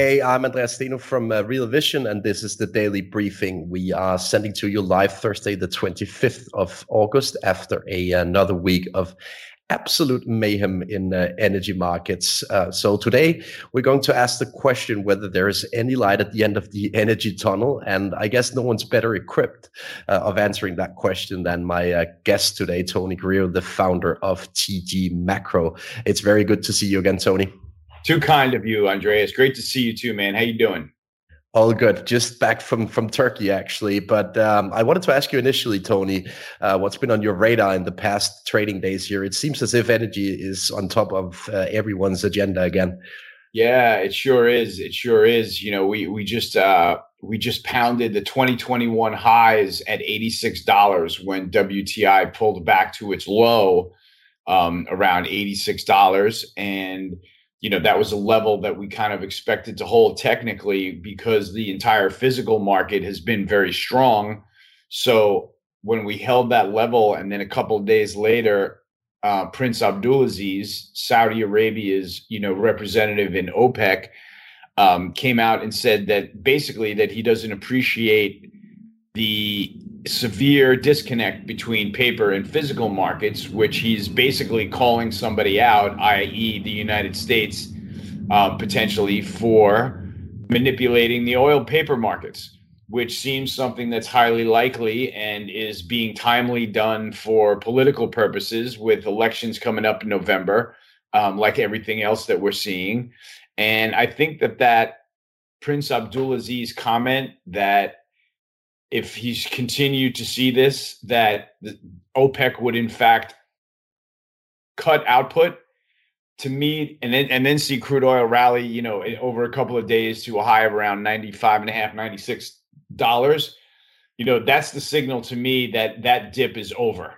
Hey, I'm Andreas Steno from uh, Real Vision, and this is the daily briefing. We are sending to you live Thursday, the 25th of August, after a, another week of absolute mayhem in uh, energy markets. Uh, so today we're going to ask the question whether there is any light at the end of the energy tunnel, and I guess no one's better equipped uh, of answering that question than my uh, guest today, Tony Greer, the founder of TG Macro. It's very good to see you again, Tony. Too kind of you, Andreas. Great to see you too, man. How you doing? All good. Just back from from Turkey, actually. But um, I wanted to ask you initially, Tony, uh, what's been on your radar in the past trading days here? It seems as if energy is on top of uh, everyone's agenda again. Yeah, it sure is. It sure is. You know, we we just uh, we just pounded the 2021 highs at $86 when WTI pulled back to its low um, around $86 and you know that was a level that we kind of expected to hold technically because the entire physical market has been very strong. So when we held that level and then a couple of days later uh, prince abdulaziz saudi arabia's you know representative in opec um, came out and said that basically that he doesn't appreciate the severe disconnect between paper and physical markets, which he's basically calling somebody out, i.e., the United States, uh, potentially for manipulating the oil paper markets, which seems something that's highly likely and is being timely done for political purposes with elections coming up in November, um, like everything else that we're seeing. And I think that that Prince Abdulaziz comment that if he's continued to see this, that OPEC would in fact cut output to meet and then and then see crude oil rally, you know, over a couple of days to a high of around 95 and a half, 96 dollars. You know, that's the signal to me that that dip is over.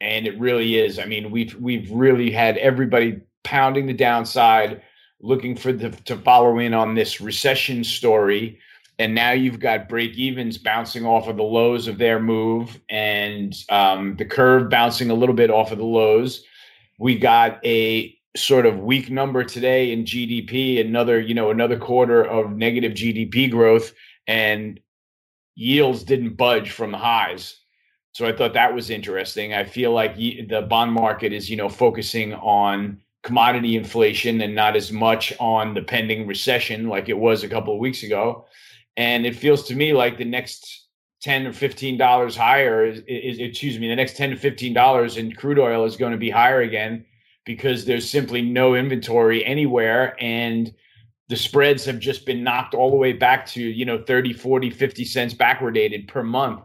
And it really is. I mean, we've we've really had everybody pounding the downside, looking for the to follow in on this recession story and now you've got break evens bouncing off of the lows of their move and um, the curve bouncing a little bit off of the lows. We got a sort of weak number today in gdp another you know another quarter of negative gdp growth and yields didn't budge from the highs. So i thought that was interesting. I feel like the bond market is you know focusing on commodity inflation and not as much on the pending recession like it was a couple of weeks ago and it feels to me like the next 10 or 15 dollars higher is, is, excuse me the next 10 to 15 dollars in crude oil is going to be higher again because there's simply no inventory anywhere. And the spreads have just been knocked all the way back to you know 30 40 50 cents backwardated per month.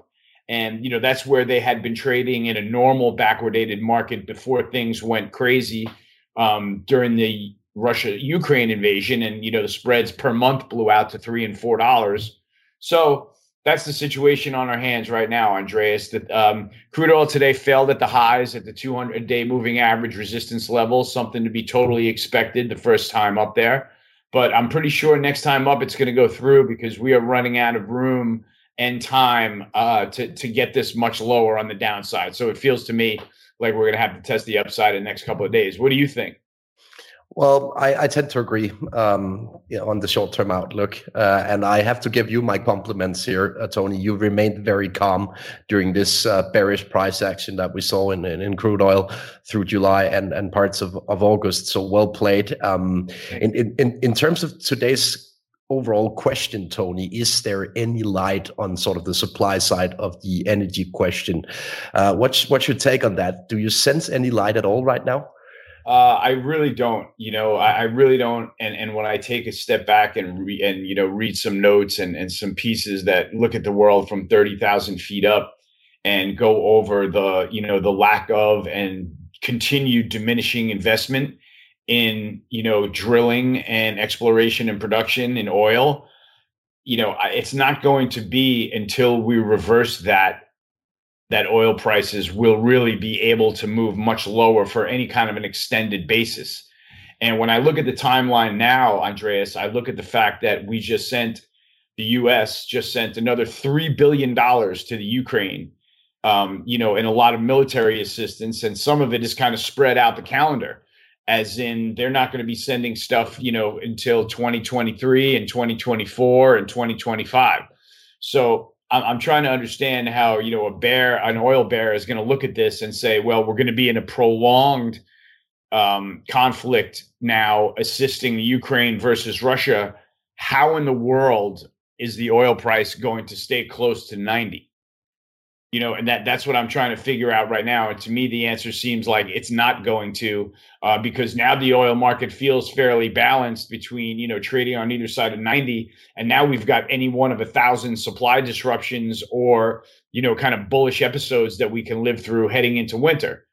And you know that's where they had been trading in a normal backwardated market before things went crazy um, during the Russia Ukraine invasion, and you know the spreads per month blew out to three and four dollars. So that's the situation on our hands right now, Andreas. That um, crude oil today failed at the highs at the 200 day moving average resistance level, something to be totally expected the first time up there. But I'm pretty sure next time up it's going to go through because we are running out of room and time uh, to to get this much lower on the downside. So it feels to me like we're going to have to test the upside in the next couple of days. What do you think? Well, I, I, tend to agree um, on the short term outlook. Uh, and I have to give you my compliments here, uh, Tony. You remained very calm during this uh, bearish price action that we saw in, in, in, crude oil through July and, and parts of, of August. So well played. Um, in, in, in terms of today's overall question, Tony, is there any light on sort of the supply side of the energy question? Uh, what's, what's your take on that? Do you sense any light at all right now? Uh, I really don't. You know, I, I, really don't. And and when I take a step back and re, and you know read some notes and and some pieces that look at the world from thirty thousand feet up and go over the you know the lack of and continued diminishing investment in you know drilling and exploration and production in oil you know it's not going to be until we reverse that that oil prices will really be able to move much lower for any kind of an extended basis and when i look at the timeline now andreas i look at the fact that we just sent the us just sent another 3 billion dollars to the ukraine um, you know, in a lot of military assistance, and some of it is kind of spread out the calendar as in they're not going to be sending stuff, you know, until 2023 and 2024 and 2025. So I'm, trying to understand how, you know, a bear, an oil bear is going to look at this and say, well, we're going to be in a prolonged um, conflict now assisting Ukraine versus Russia. How in the world is the oil price going to stay close to 90? You know and that that's what i'm trying to figure out right now. And to me the answer seems like it's not going to uh, because now the oil market feels fairly balanced between you know trading on either side of 90 and now we've got any one of a thousand supply disruptions or you know kind of bullish episodes that we can live through heading into winter.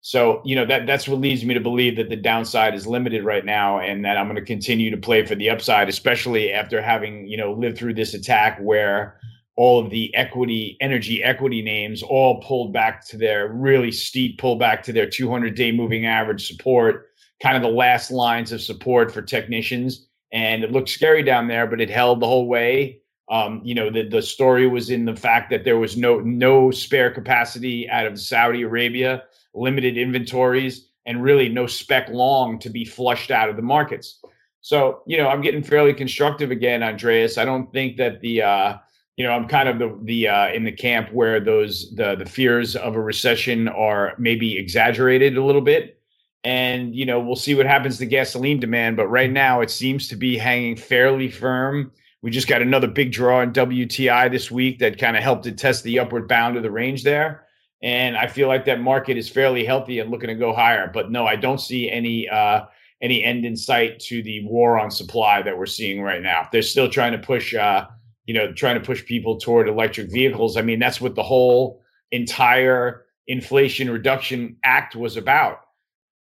So you know that that's what leads me to believe that the downside is limited right now and that i'm going to continue to play for the upside especially after having you know lived through this attack where all of the equity, energy equity names all pulled back to their really steep pullback to their 200 day moving average support, kind of the last lines of support for technicians. And it looked scary down there, but it held the whole way. Um, you know, the, the story was in the fact that there was no no spare capacity out of Saudi Arabia, limited inventories, and really no spec long to be flushed out of the markets. So, you know, I'm getting fairly constructive again, Andreas. I don't think that the uh, you know, I'm kind of the the uh, in the camp where those the the fears of a recession are maybe exaggerated a little bit, and you know we'll see what happens to gasoline demand. But right now, it seems to be hanging fairly firm. We just got another big draw in WTI this week that kind of helped to test the upward bound of the range there, and I feel like that market is fairly healthy and looking to go higher. But no, I don't see any. Uh, any end in sight to the war on supply that we're seeing right now. They're still trying to push uh, you know, trying to push people toward electric vehicles. I mean, that's what the whole entire Inflation Reduction Act was about.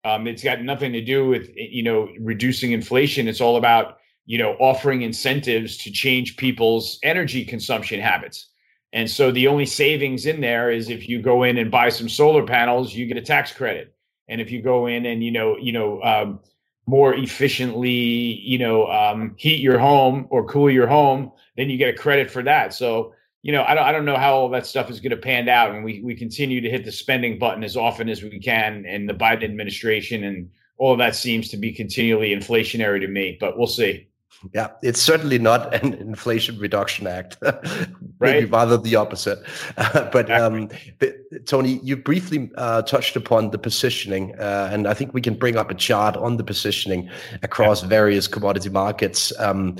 Um, it's got nothing to do with you know reducing inflation. It's all about you know offering incentives to change people's energy consumption habits. And so the only savings in there is if you go in and buy some solar panels, you get a tax credit. And if you go in and you know you know um, more efficiently, you know, um, heat your home or cool your home, then you get a credit for that. So, you know, I don't, I don't know how all that stuff is going to pan out. And we, we continue to hit the spending button as often as we can in the Biden administration. And all of that seems to be continually inflationary to me, but we'll see. Yeah, it's certainly not an Inflation Reduction Act. Maybe rather the opposite. But, um, but, Tony, you briefly uh, touched upon the positioning, uh, and I think we can bring up a chart on the positioning across yeah. various commodity markets. Um,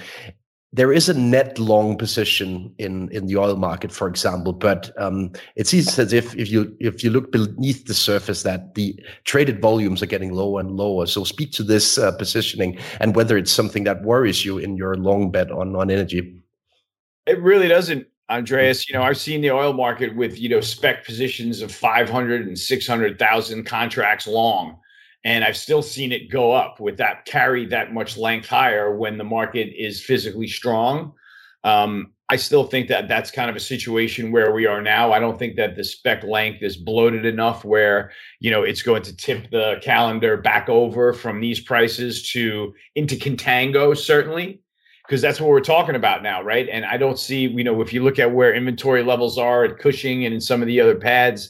there is a net long position in in the oil market, for example, but um, it seems as if if you if you look beneath the surface, that the traded volumes are getting lower and lower. So, speak to this uh, positioning and whether it's something that worries you in your long bet on on energy. It really doesn't, Andreas. You know, I've seen the oil market with you know spec positions of 500 and 600,000 contracts long and I've still seen it go up with that carry that much length higher when the market is physically strong. Um, I still think that that's kind of a situation where we are now. I don't think that the spec length is bloated enough where you know it's going to tip the calendar back over from these prices to into contango certainly because that's what we're talking about now, right? And I don't see you know if you look at where inventory levels are at Cushing and in some of the other PADDs,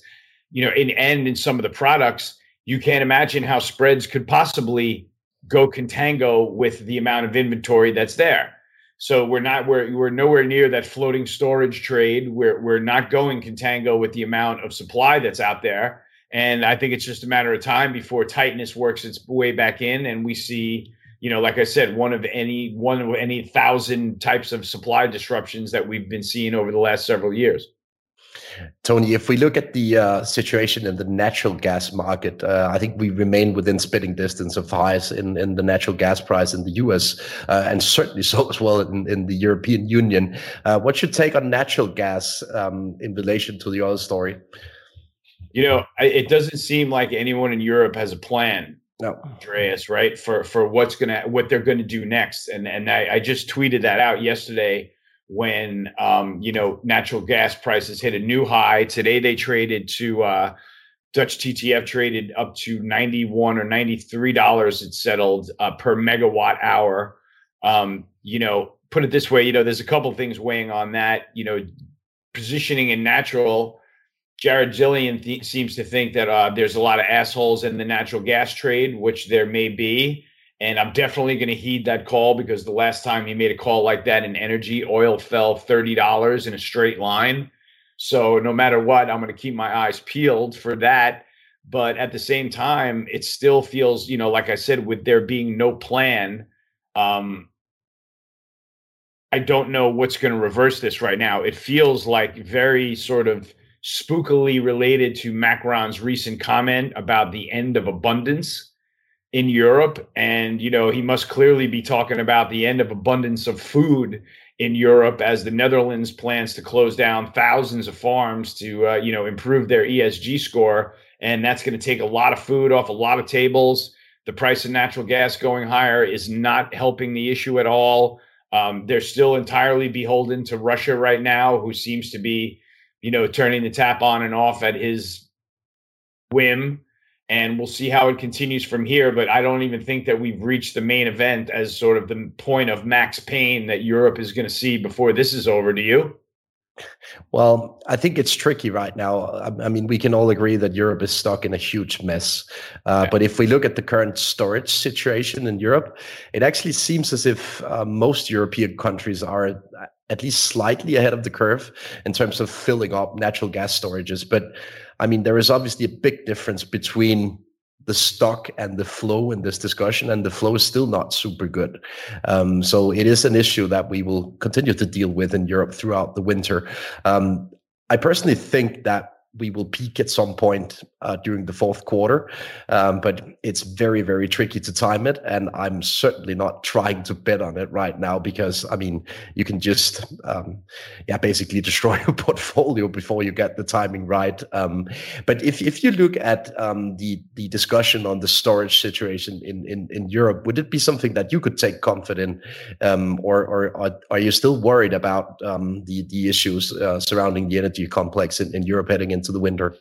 you know, in and in some of the products you can't imagine how spreads could possibly go contango with the amount of inventory that's there. So we're not we're we're nowhere near that floating storage trade. We're we're not going contango with the amount of supply that's out there. And I think it's just a matter of time before tightness works its way back in, and we see, you know, like I said, one of any one of any thousand types of supply disruptions that we've been seeing over the last several years. Tony, if we look at the uh, situation in the natural gas market, uh, I think we remain within spitting distance of highs in, in the natural gas price in the US, uh, and certainly so as well in, in the European Union. Uh, what's your take on natural gas um, in relation to the oil story? You know, it doesn't seem like anyone in Europe has a plan. No, Andreas, right? For for what's gonna what they're gonna do next, and and I, I just tweeted that out yesterday when um, you know natural gas prices hit a new high. Today they traded to uh, Dutch TTF traded up to ninety one or ninety three dollars. It settled uh, per megawatt hour. Um, you know, put it this way, you know, there's a couple things weighing on that. You know, positioning in natural. Jared Dillian th- seems to think that uh, there's a lot of assholes in the natural gas trade, which there may be. And I'm definitely going to heed that call because the last time he made a call like that in energy, oil fell $30 in a straight line. So no matter what, I'm going to keep my eyes peeled for that. But at the same time, it still feels, you know, like I said, with there being no plan, um, I don't know what's going to reverse this right now. It feels like very sort of spookily related to Macron's recent comment about the end of abundance in Europe. And, you know, he must clearly be talking about the end of abundance of food in Europe as the Netherlands plans to close down thousands of farms to, uh, you know, improve their ESG score. And that's going to take a lot of food off a lot of tables. The price of natural gas going higher is not helping the issue at all. Um, they're still entirely beholden to Russia right now, who seems to be, you know, turning the tap on and off at his whim and we'll see how it continues from here. But I don't even think that we've reached the main event as sort of the point of max pain that Europe is going to see before this is over. Do you? Well, I think it's tricky right now. I, mean, we can all agree that Europe is stuck in a huge mess. Uh. But if we look at the current storage situation in Europe, it actually seems as if uh, most European countries are at least slightly ahead of the curve in terms of filling up natural gas storages. But I mean, there is obviously a big difference between the stock and the flow in this discussion, and the flow is still not super good. Um, so it is an issue that we will continue to deal with in Europe throughout the winter. Um, I personally think that we will peak at some point uh, during the fourth quarter, um, but it's very, very tricky to time it. And I'm certainly not trying to bet on it right now because, I mean, you can just, um, yeah, basically destroy your portfolio before you get the timing right. Um, but if, if you look at um, the the discussion on the storage situation in, in, in Europe, would it be something that you could take comfort in, um, or, or are, are you still worried about um, the the issues uh, surrounding the energy complex in, in Europe heading into into the winter.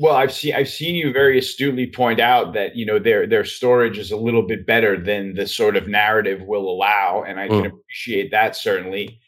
Well, I've seen I've seen you very astutely point out that you know their their storage is a little bit better than the sort of narrative will allow, and I mm. can appreciate that certainly.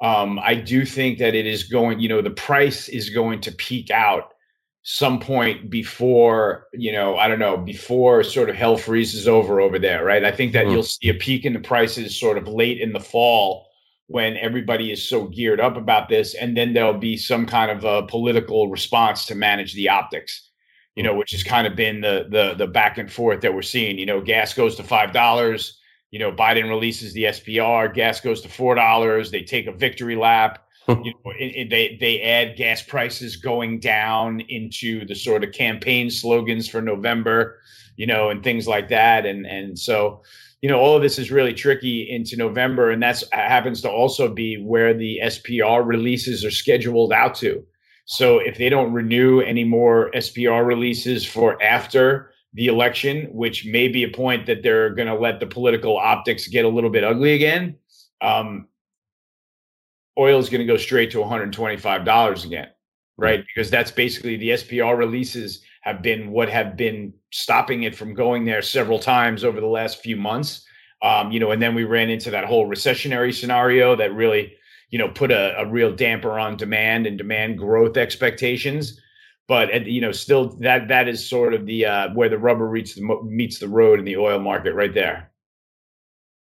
Um, I do think that it is going, you know, the price is going to peak out some point before, you know, I don't know, before sort of hell freezes over over there, right? I think that mm. you'll see a peak in the prices sort of late in the fall when everybody is so geared up about this and then there'll be some kind of a political response to manage the optics you know which has kind of been the the the back and forth that we're seeing you know gas goes to five dollars you know biden releases the spr gas goes to four dollars they take a victory lap hmm. you know it, it, they they add gas prices going down into the sort of campaign slogans for november you know and things like that and and so you know, all of this is really tricky into November, and that happens to also be where the SPR releases are scheduled out to. So if they don't renew any more SPR releases for after the election, which may be a point that they're going to let the political optics get a little bit ugly again, um, oil is going to go straight to $125 again, right? Because that's basically the SPR releases have been what have been stopping it from going there several times over the last few months. Um, you know, and then we ran into that whole recessionary scenario that really, you know, put a, a real damper on demand and demand growth expectations. but you know, still that that is sort of the uh, where the rubber meets the meets the road in the oil market right there.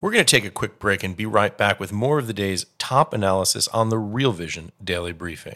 We're going to take a quick break and be right back with more of the day's top analysis on the Real Vision Daily Briefing.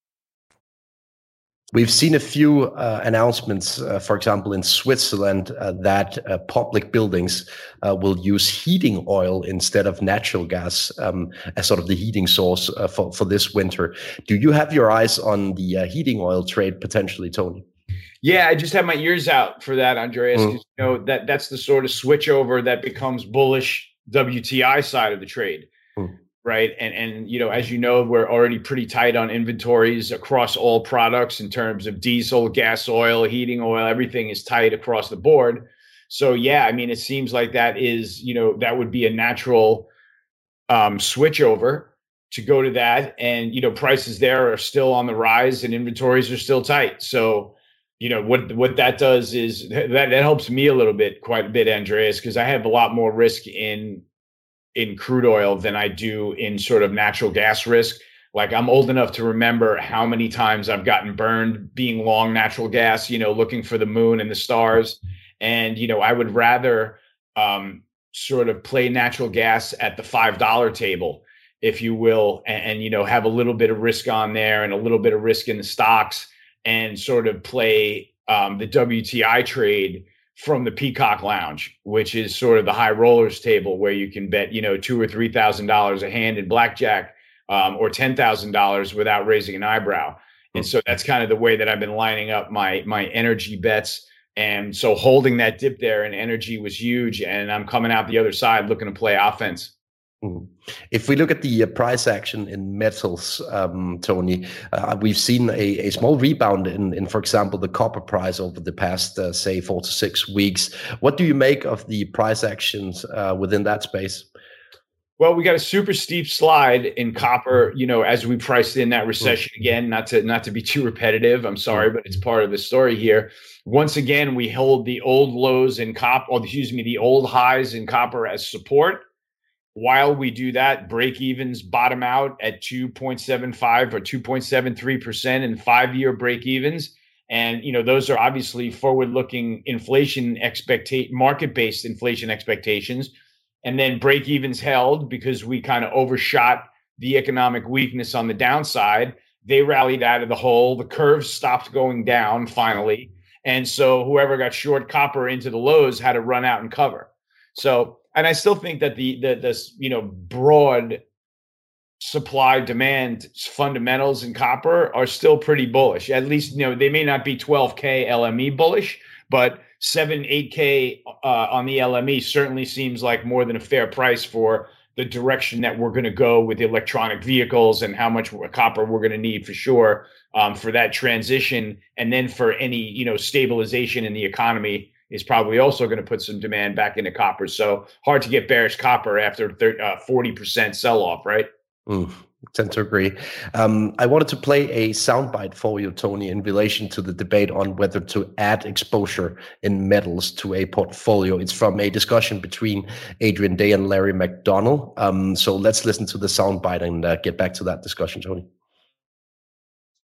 We've seen a few uh, announcements, uh, for example, in Switzerland, uh, that uh, public buildings uh, will use heating oil instead of natural gas um, as sort of the heating source uh, for, for this winter. Do you have your eyes on the heating oil trade potentially, Tony? Yeah, I just have my ears out for that, Andreas. Mm. You know that that's the sort of switchover that becomes bullish WTI side of the trade. Mm right? And and you know as you know we're already pretty tight on inventories across all products in terms of diesel gas oil heating oil everything is tight across the board. So yeah i mean it seems like that is you know that would be a natural um, switch over to go to that. And you know prices there are still on the rise and inventories are still tight. So you know what what that does is that that helps me a little bit quite a bit andreas because i have a lot more risk in in crude oil than I do in sort of natural gas risk. Like I'm old enough to remember how many times I've gotten burned being long natural gas, you know, looking for the moon and the stars. And, you know, I would rather um, sort of play natural gas at the $5 table, if you will, and, and, you know, have a little bit of risk on there and a little bit of risk in the stocks and sort of play um, the WTI trade from the Peacock Lounge, which is sort of the high rollers table where you can bet, you know, two or three thousand dollars a hand in blackjack, um, or ten thousand dollars without raising an eyebrow. And so that's kind of the way that I've been lining up my my energy bets. And so holding that dip there in energy was huge. And I'm coming out the other side looking to play offense. Mm. If we look at the uh, price action in metals, um, Tony, uh, we've seen a, a, small rebound in, in, for example, the copper price over the past, uh, say, four to six weeks. What do you make of the price actions uh, within that space? Well, we got a super steep slide in copper. You know, as we priced in that recession mm. again. Not to not to be too repetitive. I'm sorry, but it's part of the story here. Once again, we hold the old lows in copper. Or excuse me, the old highs in copper as support while we do that, break evens bottom out at 2.75 or 2.73% in five year break evens. And, you know, those are obviously forward looking inflation expectate market based inflation expectations. And then break evens held because we kind of overshot the economic weakness on the downside. They rallied out of the hole. The curve stopped going down finally. And so whoever got short copper into the lows had to run out and cover. So and I still think that the the this you know broad supply demand fundamentals in copper are still pretty bullish. At least you know they may not be 12k LME bullish, but 7 8k uh, on the LME certainly seems like more than a fair price for the direction that we're going to go with the electronic vehicles and how much copper we're going to need for sure um, for that transition and then for any you know stabilization in the economy is probably also going to put some demand back into copper. So hard to get bearish copper after uh, forty percent sell off, right? Mm, tend to agree. Um, I wanted to play a soundbite for you, Tony, in relation to the debate on whether to add exposure in metals to a portfolio. It's from a discussion between Adrian Day and Larry McDonald. Um, so let's listen to the soundbite and uh, get back to that discussion, Tony.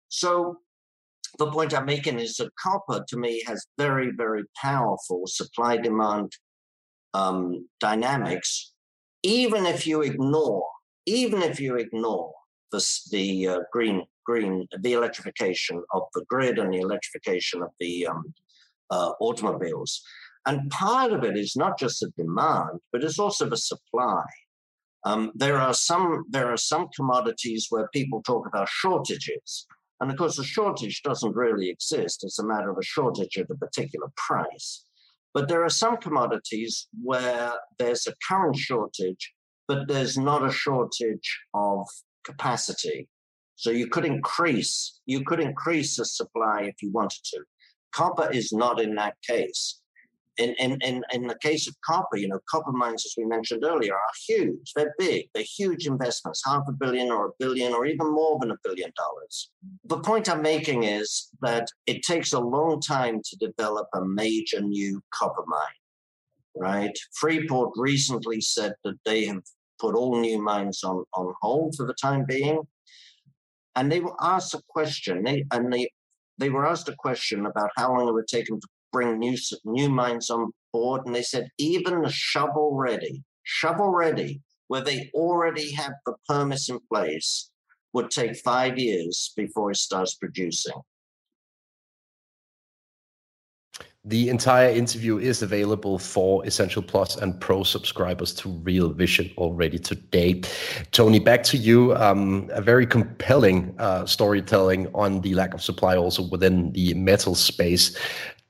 So the point I'm making is that copper to me has very, very powerful supply demand um, dynamics, even if you ignore, even if you ignore the, the uh, green, green, the electrification of the grid and the electrification of the um, uh, automobiles. And part of it is not just the demand, but it's also the supply. Um, there are some there are some commodities where people talk about shortages, and of course, the shortage doesn't really exist. It's a matter of a shortage at a particular price. But there are some commodities where there's a current shortage, but there's not a shortage of capacity. So you could increase, you could increase the supply if you wanted to. Copper is not in that case. In, in, in, in the case of copper, you know, copper mines, as we mentioned earlier, are huge. They're big. They're huge investments, half a billion or a billion or even more than a billion dollars. The point I'm making is that it takes a long time to develop a major new copper mine, right? Freeport recently said that they have put all new mines on, on hold for the time being. And they were asked a question, they, and they they were asked a question about how long it would take them to bring new new mines on board, and they said even the shovel ready, shovel ready, where they already have the permits in place, would take five years before it starts producing. The entire interview is available for Essential Plus and Pro subscribers to Real Vision already today. Tony, back to you. Um, a very compelling uh, storytelling on the lack of supply also within the metal space.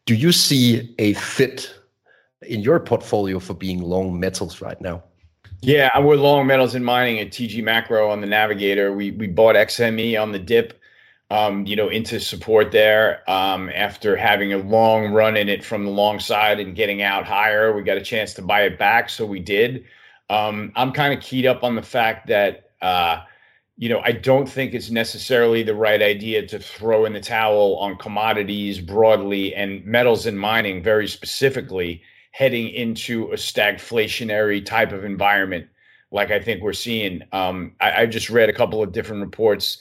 Do you see a fit in your portfolio for being long metals right now? Yeah, we're long metals in mining at TG Macro on the Navigator. We we bought XME on the dip um, you know, into support there. Um, after having a long run in it from the long side and getting out higher, we got a chance to buy it back, so we did. Um, I'm kind of keyed up on the fact that, uh, you know, I don't think it's necessarily the right idea to throw in the towel on commodities broadly and metals and mining very specifically heading into a stagflationary type of environment like I think we're seeing. Um, I, I just read a couple of different reports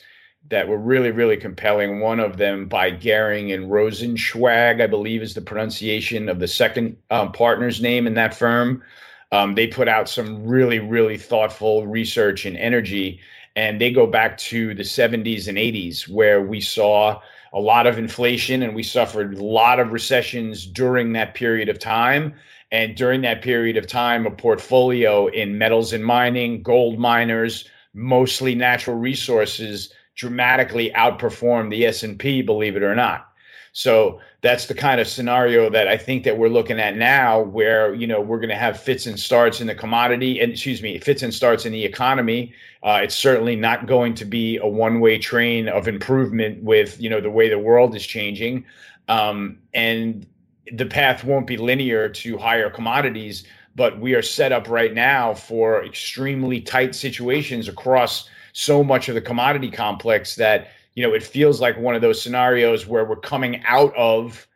that were really, really compelling. One of them by Goehring and Rozencwajg, I believe is the pronunciation of the second um, partner's name in that firm. Um, they put out some really, really thoughtful research and energy. And they go back to the 70s and 80s, where we saw a lot of inflation and we suffered a lot of recessions during that period of time. And during that period of time, a portfolio in metals and mining, gold miners, mostly natural resources dramatically outperformed the S&P believe it or not so that's the kind of scenario that I think that we're looking at now where you know we're going to have fits and starts in the commodity and excuse me fits and starts in the economy. Uh, it's certainly not going to be a one-way train of improvement with you know the way the world is changing. Um, and the path won't be linear to higher commodities but we are set up right now for extremely tight situations across so much of the commodity complex that you know it feels like one of those scenarios where we're coming out of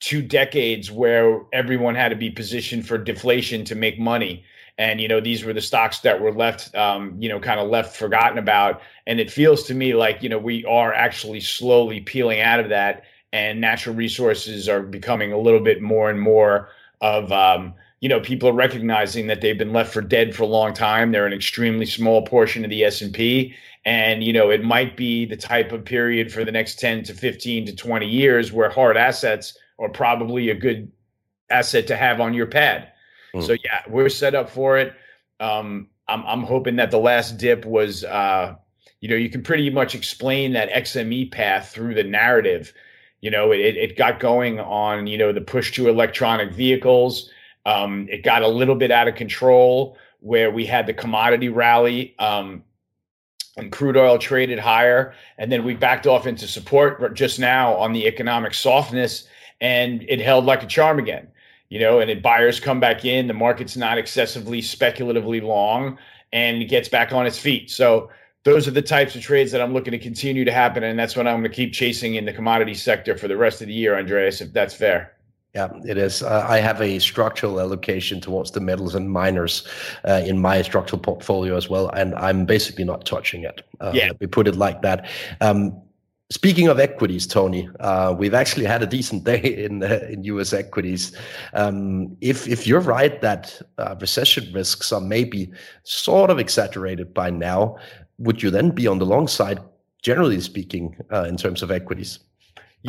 two decades where everyone had to be positioned for deflation to make money. And you know these were the stocks that were left um, you know kind of left forgotten about. And it feels to me like you know we are actually slowly peeling out of that. And natural resources are becoming a little bit more and more of um, you know people are recognizing that they've been left for dead for a long time. They're an extremely small portion of the s&p and you know it might be the type of period for the next 10 to 15 to 20 years where hard assets are probably a good asset to have on your pad. Mm. so yeah we're set up for it. Um, I'm, I'm hoping that the last dip was uh, you know you can pretty much explain that xme path through the narrative. You know it, it got going on you know the push to electronic vehicles um, it got a little bit out of control where we had the commodity rally um, and crude oil traded higher. And then we backed off into support just now on the economic softness and it held like a charm again. You know, and it buyers come back in, the market's not excessively speculatively long, and it gets back on its feet. So those are the types of trades that I'm looking to continue to happen, and that's what I'm going to keep chasing in the commodity sector for the rest of the year, Andreas, if that's fair. Yeah, it is. Uh, I have a structural allocation towards the metals and miners uh, in my structural portfolio as well, and I'm basically not touching it. Uh, yeah, we put it like that. Um, speaking of equities, Tony, uh, we've actually had a decent day in uh, in U.S. equities. Um, if if you're right that uh, recession risks are maybe sort of exaggerated by now, would you then be on the long side, generally speaking, in terms of equities?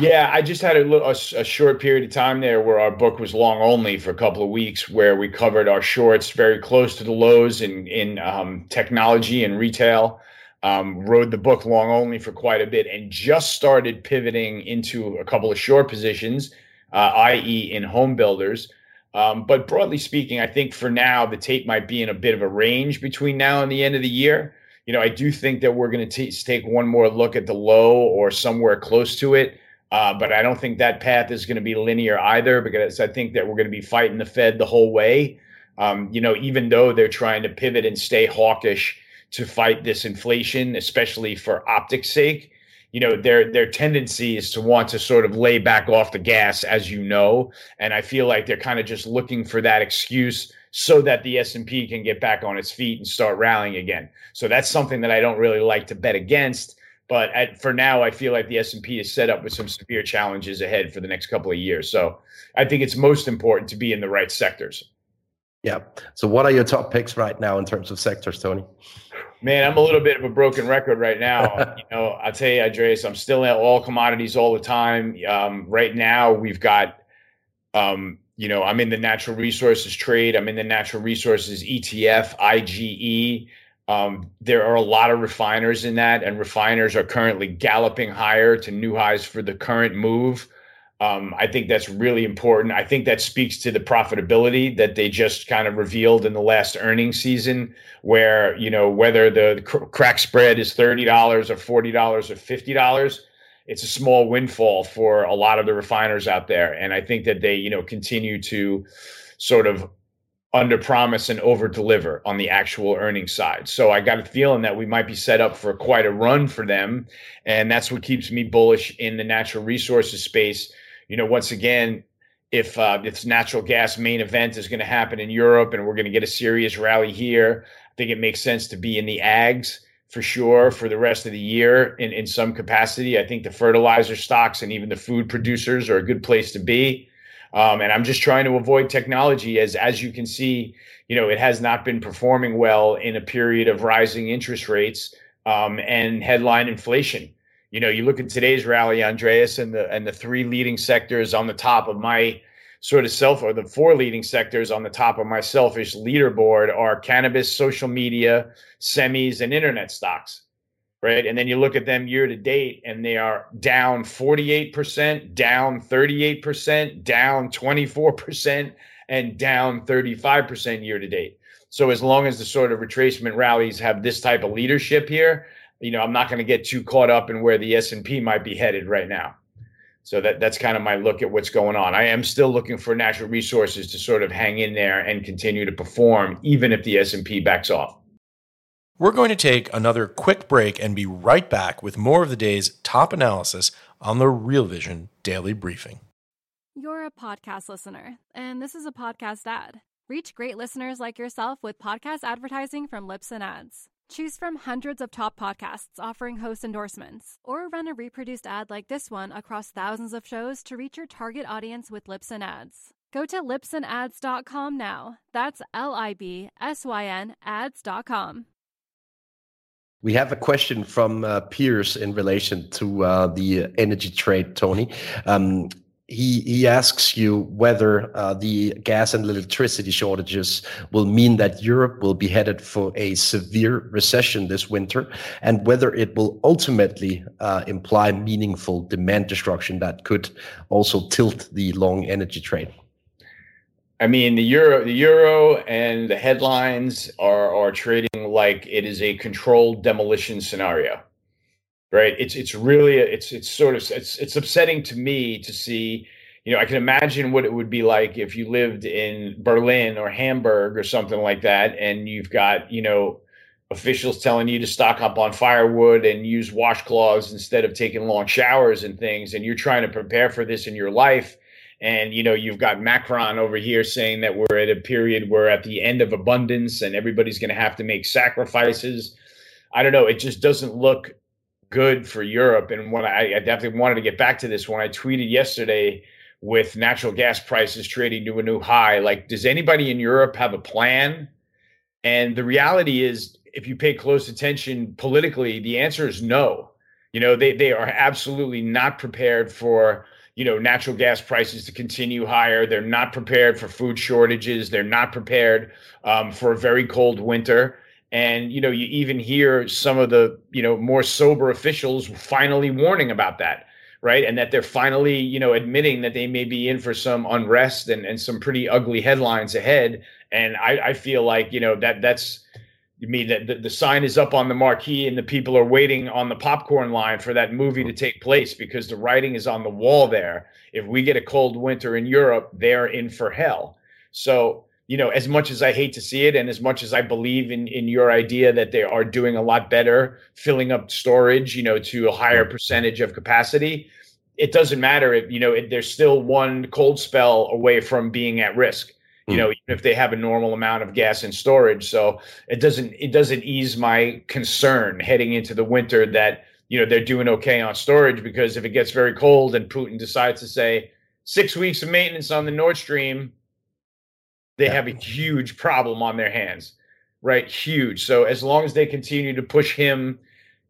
Yeah, I just had a, a, a, short period of time there where our book was long only for a couple of weeks, where we covered our shorts very close to the lows in in um, technology and retail. Um, the book long only for quite a bit, and just started pivoting into a couple of short positions, uh, i.e., in home builders. Um, but broadly speaking, I think for now the tape might be in a bit of a range between now and the end of the year. You know, I do think that we're going to take one more look at the low or somewhere close to it Uh, but I don't think that path is going to be linear either because I think that we're going to be fighting the Fed the whole way. Um, you know, even though they're trying to pivot and stay hawkish to fight this inflation, especially for optics' sake, you know, their their tendency is to want to sort of lay back off the gas, as you know, and I feel like they're kind of just looking for that excuse so that the S&P can get back on its feet and start rallying again. So that's something that I don't really like to bet against. But at, for now, I feel like the S&P is set up with some severe challenges ahead for the next couple of years. So I think it's most important to be in the right sectors. Yeah. So what are your top picks right now in terms of sectors, Tony? Man, I'm a little bit of a broken record right now. you know, I'll tell you, Andreas, I'm still in all commodities all the time. Um, right now, we've got, um, you know, I'm in the natural resources trade. I'm in the natural resources ETF, IGE. Um, there are a lot of refiners in that, and refiners are currently galloping higher to new highs for the current move. Um, I think that's really important. I think that speaks to the profitability that they just kind of revealed in the last earnings season, where you know whether the cr- crack spread is thirty dollars or forty dollars or fifty dollars, it's a small windfall for a lot of the refiners out there. And I think that they you know continue to sort of under promise and over deliver on the actual earnings side. So I got a feeling that we might be set up for quite a run for them, and that's what keeps me bullish in the natural resources space you know, once again, if uh, this natural gas main event is going to happen in Europe and we're going to get a serious rally here, I think it makes sense to be in the ags for sure for the rest of the year in, in some capacity. I think the fertilizer stocks and even the food producers are a good place to be. Um, and I'm just trying to avoid technology as as you can see, you know, it has not been performing well in a period of rising interest rates um, and headline inflation you know, you look at today's rally, Andreas, and the and the three leading sectors on the top of my sort of self or the four leading sectors on the top of my selfish leaderboard are cannabis, social media, semis, and internet stocks. Right. And then you look at them year to date and they are down 48%, down 38%, down 24%, and down 35% year to date. So as long as the sort of retracement rallies have this type of leadership here, you know, I'm not going to get too caught up in where the S&P might be headed right now. So that that's kind of my look at what's going on. I am still looking for natural resources to sort of hang in there and continue to perform even if the S&P backs off. We're going to take another quick break and be right back with more of the day's top analysis on the Real Vision Daily Briefing. You're a podcast listener, and this is a podcast ad. Reach great listeners like yourself with podcast advertising from Libsyn Ads. Choose from hundreds of top podcasts offering host endorsements, or run a reproduced ad like this one across thousands of shows to reach your target audience with Libsyn Ads. Go to libsynads.com now. That's L I B S Y N ads.com. We have a question from uh, in relation to uh, the energy trade, Tony. Um, he he asks you whether uh, the gas and electricity shortages will mean that Europe will be headed for a severe recession this winter, and whether it will ultimately uh, imply meaningful demand destruction that could also tilt the long energy trade. I mean, the euro, the euro, and the headlines are are trading like it is a controlled demolition scenario right? It's it's really it's it's sort of it's it's upsetting to me to see you know i can imagine what it would be like if you lived in berlin or hamburg or something like that and you've got you know officials telling you to stock up on firewood and use washcloths instead of taking long showers and things and you're trying to prepare for this in your life and you know you've got macron over here saying that we're at a period where at the end of abundance and everybody's going to have to make sacrifices i don't know it just doesn't look good for Europe. And when I, I definitely wanted to get back to this, when I tweeted yesterday with natural gas prices trading to a new high, like, does anybody in Europe have a plan? And the reality is, if you pay close attention politically, the answer is no. You know, they, they are absolutely not prepared for, you know, natural gas prices to continue higher. They're not prepared for food shortages. They're not prepared um, for a very cold winter and you know you even hear some of the you know more sober officials finally warning about that right and that they're finally you know admitting that they may be in for some unrest and, and some pretty ugly headlines ahead and I, I feel like you know that that's I mean that the, the sign is up on the marquee and the people are waiting on the popcorn line for that movie to take place because the writing is on the wall there. If we get a cold winter in Europe, they're in for hell. So, you know, as much as I hate to see it and as much as I believe in in your idea that they are doing a lot better filling up storage, you know, to a higher percentage of capacity, it doesn't matter if, you know, it, there's still one cold spell away from being at risk you know hmm. even if they have a normal amount of gas in storage. So it doesn't it doesn't ease my concern heading into the winter that you know they're doing okay on storage because if it gets very cold and putin decides to say six weeks of maintenance on the nord stream they have a huge problem on their hands right? Huge. So as long as they continue to push him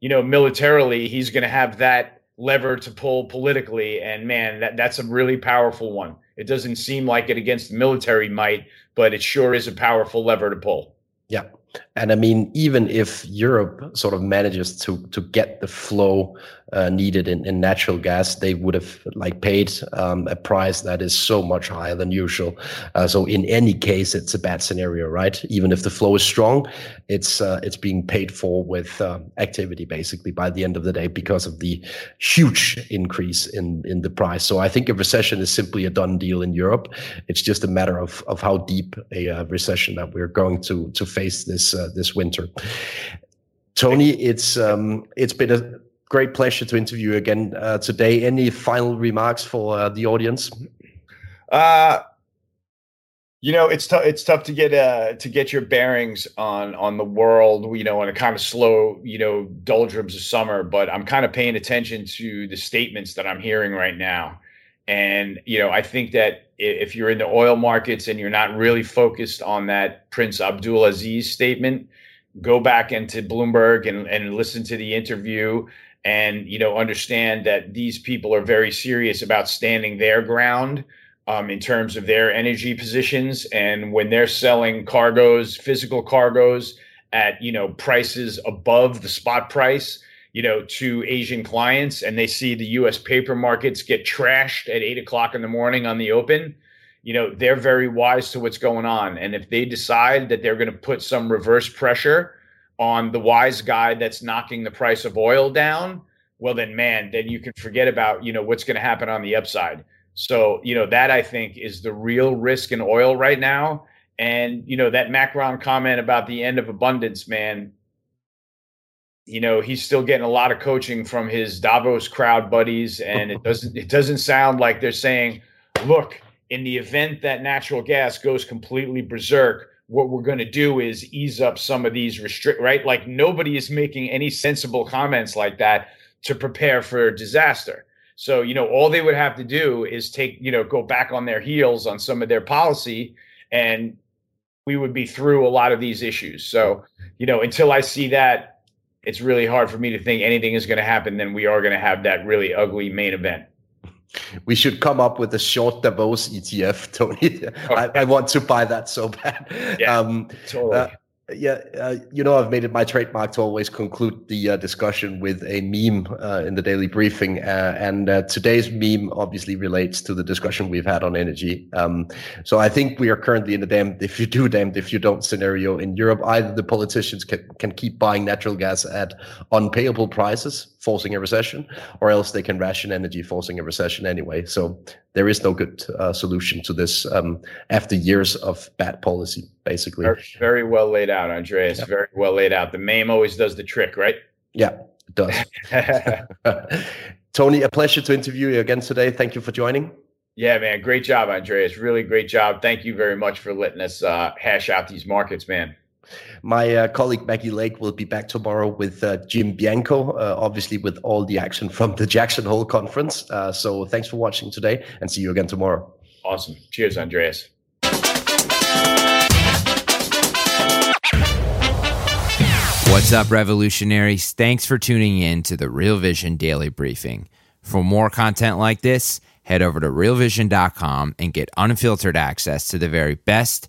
you know militarily he's going to have that lever to pull politically. And man that that's a really powerful one it doesn't seem like it against military might, but it sure is a powerful lever to pull. Yeah. And I mean, even if Europe sort of manages to to get the flow uh, needed in, in natural gas, they would have like paid um, a price that is so much higher than usual. Uh, so in any case, it's a bad scenario, right? Even if the flow is strong, it's uh, it's being paid for with um, activity basically by the end of the day because of the huge increase in in the price. So I think a recession is simply a done deal in Europe. It's just a matter of of how deep a uh, recession that we're going to to face this uh, this winter. Tony, it's um, it's been a great pleasure to interview you again uh, today. Any final remarks for uh, the audience? Uh, you know, it's tough. It's tough to get uh, to get your bearings on on the world. You know, on a kind of slow, you know, doldrums of summer. But I'm kind of paying attention to the statements that I'm hearing right now. And you know, I think that if you're in the oil markets and you're not really focused on that Prince Abdulaziz statement, go back into Bloomberg and, and listen to the interview and you know understand that these people are very serious about standing their ground um, in terms of their energy positions. And when they're selling cargoes physical cargoes at you know prices above the spot price you know to asian clients and they see the us paper markets get trashed at eight o'clock in the morning on the open you know they're very wise to what's going on and if they decide that they're going to put some reverse pressure on the wise guy that's knocking the price of oil down, well then man, then you can forget about, you know, what's going to happen on the upside. So, you know, that I think is the real risk in oil right now. And, you know, that Macron comment about the end of abundance, man, you know, he's still getting a lot of coaching from his Davos crowd buddies. And it doesn't, it doesn't sound like they're saying, look, in the event that natural gas goes completely berserk, what we're going to do is ease up some of these restrict right like nobody is making any sensible comments like that to prepare for disaster so you know all they would have to do is take you know go back on their heels on some of their policy and we would be through a lot of these issues so you know until i see that it's really hard for me to think anything is going to happen then we are going to have that really ugly main event we should come up with a short Davos ETF, Tony. I, I, want to buy that so bad. Yeah, um, totally. Uh, yeah, uh, you know, I've made it my trademark to always conclude the uh, discussion with a meme uh, in the daily briefing. Uh, and uh, today's meme obviously relates to the discussion we've had on energy. Um, so I think we are currently in the damned if you do, damned if you don't scenario in Europe. Either the politicians can, can keep buying natural gas at unpayable prices, forcing a recession, or else they can ration energy, forcing a recession anyway. So there is no good uh, solution to this um, after years of bad policy, basically. Very, well laid out, Andreas. Yeah. Very well laid out. The MAME always does the trick, right? Yeah, it does. Tony, a pleasure to interview you again today. Thank you for joining. Yeah, man. Great job, Andreas. Really great job. Thank you very much for letting us uh, hash out these markets, man. My uh, colleague Maggie Lake will be back tomorrow with uh, Jim Bianco, uh, obviously with all the action from the Jackson Hole conference. Uh, so thanks for watching today and see you again tomorrow. Awesome. Cheers, Andreas. What's up, revolutionaries? Thanks for tuning in to the Real Vision Daily Briefing. For more content like this, head over to realvision.com and get unfiltered access to the very best